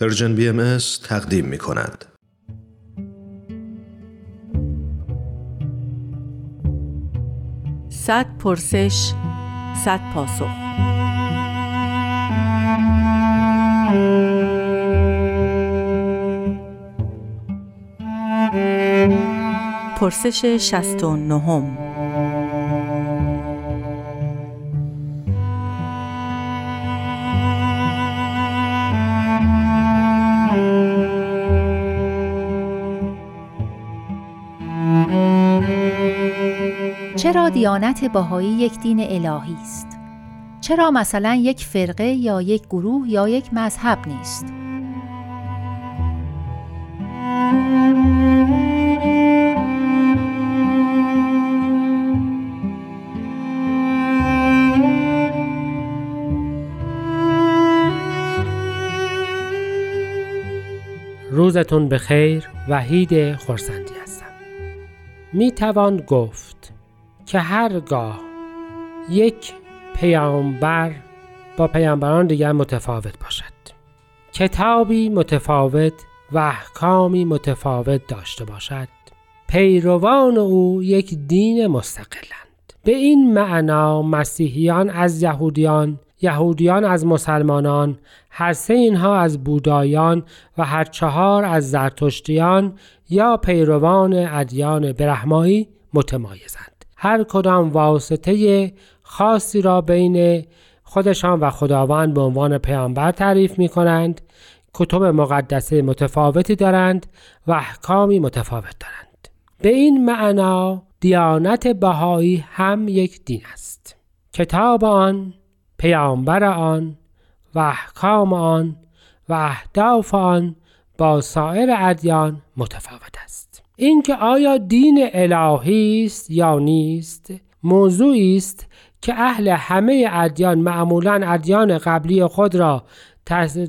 پرژن بی ام تقدیم می کند. صد پرسش صد پاسخ پرسش شست و نهم چرا دیانت باهایی یک دین الهی است؟ چرا مثلا یک فرقه یا یک گروه یا یک مذهب نیست؟ روزتون به خیر وحید خورسندی هستم می توان گفت که هرگاه یک پیامبر با پیامبران دیگر متفاوت باشد. کتابی متفاوت و احکامی متفاوت داشته باشد. پیروان او یک دین مستقلند. به این معنا مسیحیان از یهودیان یهودیان از مسلمانان هر سه اینها از بودایان و هر چهار از زرتشتیان یا پیروان ادیان برهمایی متمایزند. هر کدام واسطه خاصی را بین خودشان و خداوند به عنوان پیامبر تعریف می کنند کتب مقدسه متفاوتی دارند و احکامی متفاوت دارند. به این معنا دیانت بهایی هم یک دین است. کتاب آن پیامبر آن و احکام آن و اهداف آن با سایر ادیان متفاوت است. اینکه آیا دین الهی است یا نیست؟ موضوعی است که اهل همه ادیان معمولا ادیان قبلی خود را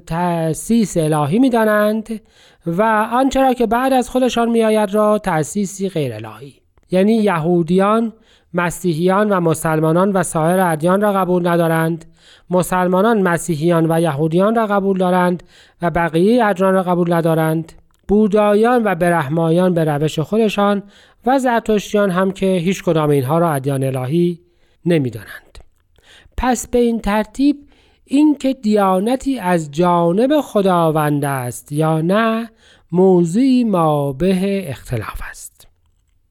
تأسیس الهی می دانند و آنچه را که بعد از خودشان می آید را تأسیسی غیر الهی. یعنی یهودیان مسیحیان و مسلمانان و سایر ادیان را قبول ندارند مسلمانان مسیحیان و یهودیان را قبول دارند و بقیه ادیان را قبول ندارند. بودایان و برهمایان به روش خودشان و زرتشتیان هم که هیچ کدام اینها را ادیان الهی نمی‌دانند. پس به این ترتیب اینکه دیانتی از جانب خداوند است یا نه موضوعی ما به اختلاف است.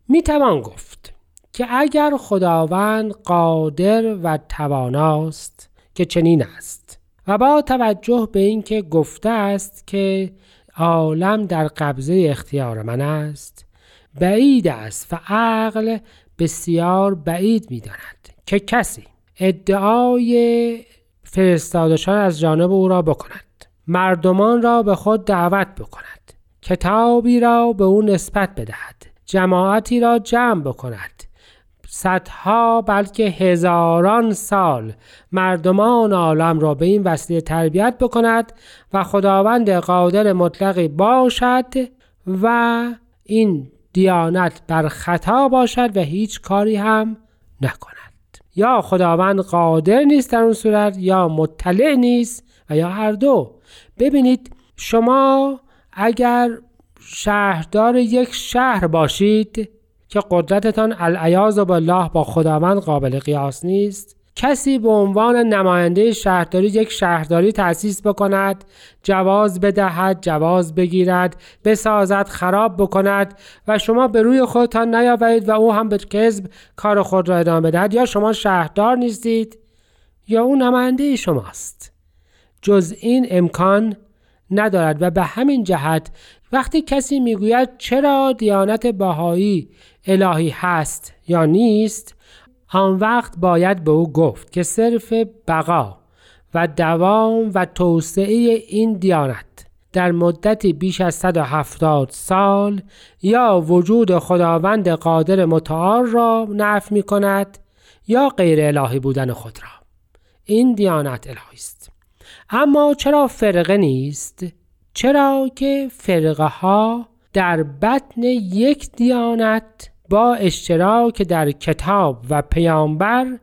می توان گفت که اگر خداوند قادر و تواناست که چنین است و با توجه به اینکه گفته است که عالم در قبضه اختیار من است. بعید است و عقل بسیار بعید می داند که کسی ادعای فرستادشان از جانب او را بکند. مردمان را به خود دعوت بکند. کتابی را به او نسبت بدهد. جماعتی را جمع بکند. صدها بلکه هزاران سال مردمان عالم را به این وسیله تربیت بکند و خداوند قادر مطلقی باشد و این دیانت بر خطا باشد و هیچ کاری هم نکند. یا خداوند قادر نیست در اون صورت یا مطلع نیست و یا هر دو. ببینید شما اگر شهردار یک شهر باشید که قدرتتان العیاذ بالله با خداوند قابل قیاس نیست. کسی به عنوان نماینده شهرداری یک شهرداری تأسیس بکند جواز بدهد جواز بگیرد بسازد خراب بکند و شما به روی خودتان نیاورید و او هم به کذب کار خود را ادامه بدهد یا شما شهردار نیستید یا او نماینده شماست. جز این امکان ندارد و به همین جهت وقتی کسی می‌گوید چرا دیانت باهایی الهی هست یا نیست آن وقت باید به او گفت که صرف بقا و دوام و توسعه این دیانت در مدتی بیش از 170 سال یا وجود خداوند قادر متعال را نف می کند یا غیر الهی بودن خود را. این دیانت الهی است. اما چرا فرقه نیست چرا که فرقه ها در بطن یک دیانت با اشتراک در کتاب و پیامبر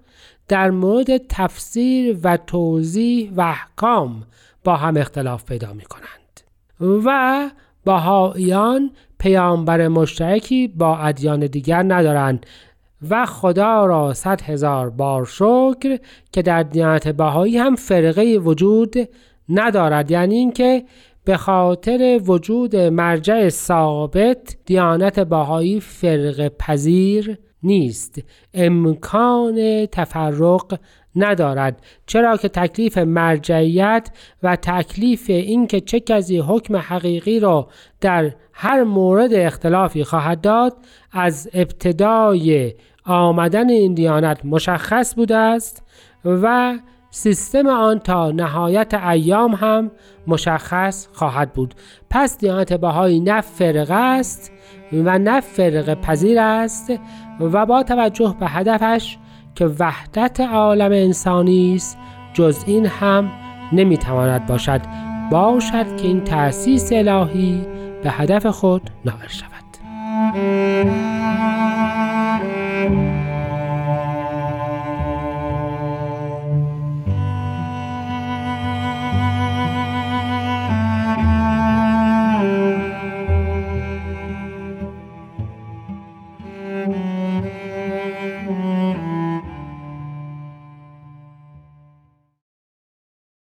در مورد تفسیر و توضیح و احکام با هم اختلاف پیدا می کنند. و بهاییان پیامبر مشترکی با ادیان دیگر ندارند و خدا را صد هزار بار شکر که در دیانت بهایی هم فرقه وجود ندارد. یعنی اینکه به خاطر وجود مرجع ثابت دیانت بهایی فرق پذیر نیست. امکان تفرق ندارد. چرا که تکلیف مرجعیت و تکلیف اینکه چه کسی حکم حقیقی را در هر مورد اختلافی خواهد داد از ابتدای آمدن این دیانت مشخص بوده است و سیستم آن تا نهایت ایام هم مشخص خواهد بود. پس دیانت بهایی نه فرقه است و نه فرقه پذیر است و با توجه به هدفش که وحدت عالم انسانی است جز این هم نمی‌تواند باشد. باشد که این تأسیس الهی به هدف خود نائل شود.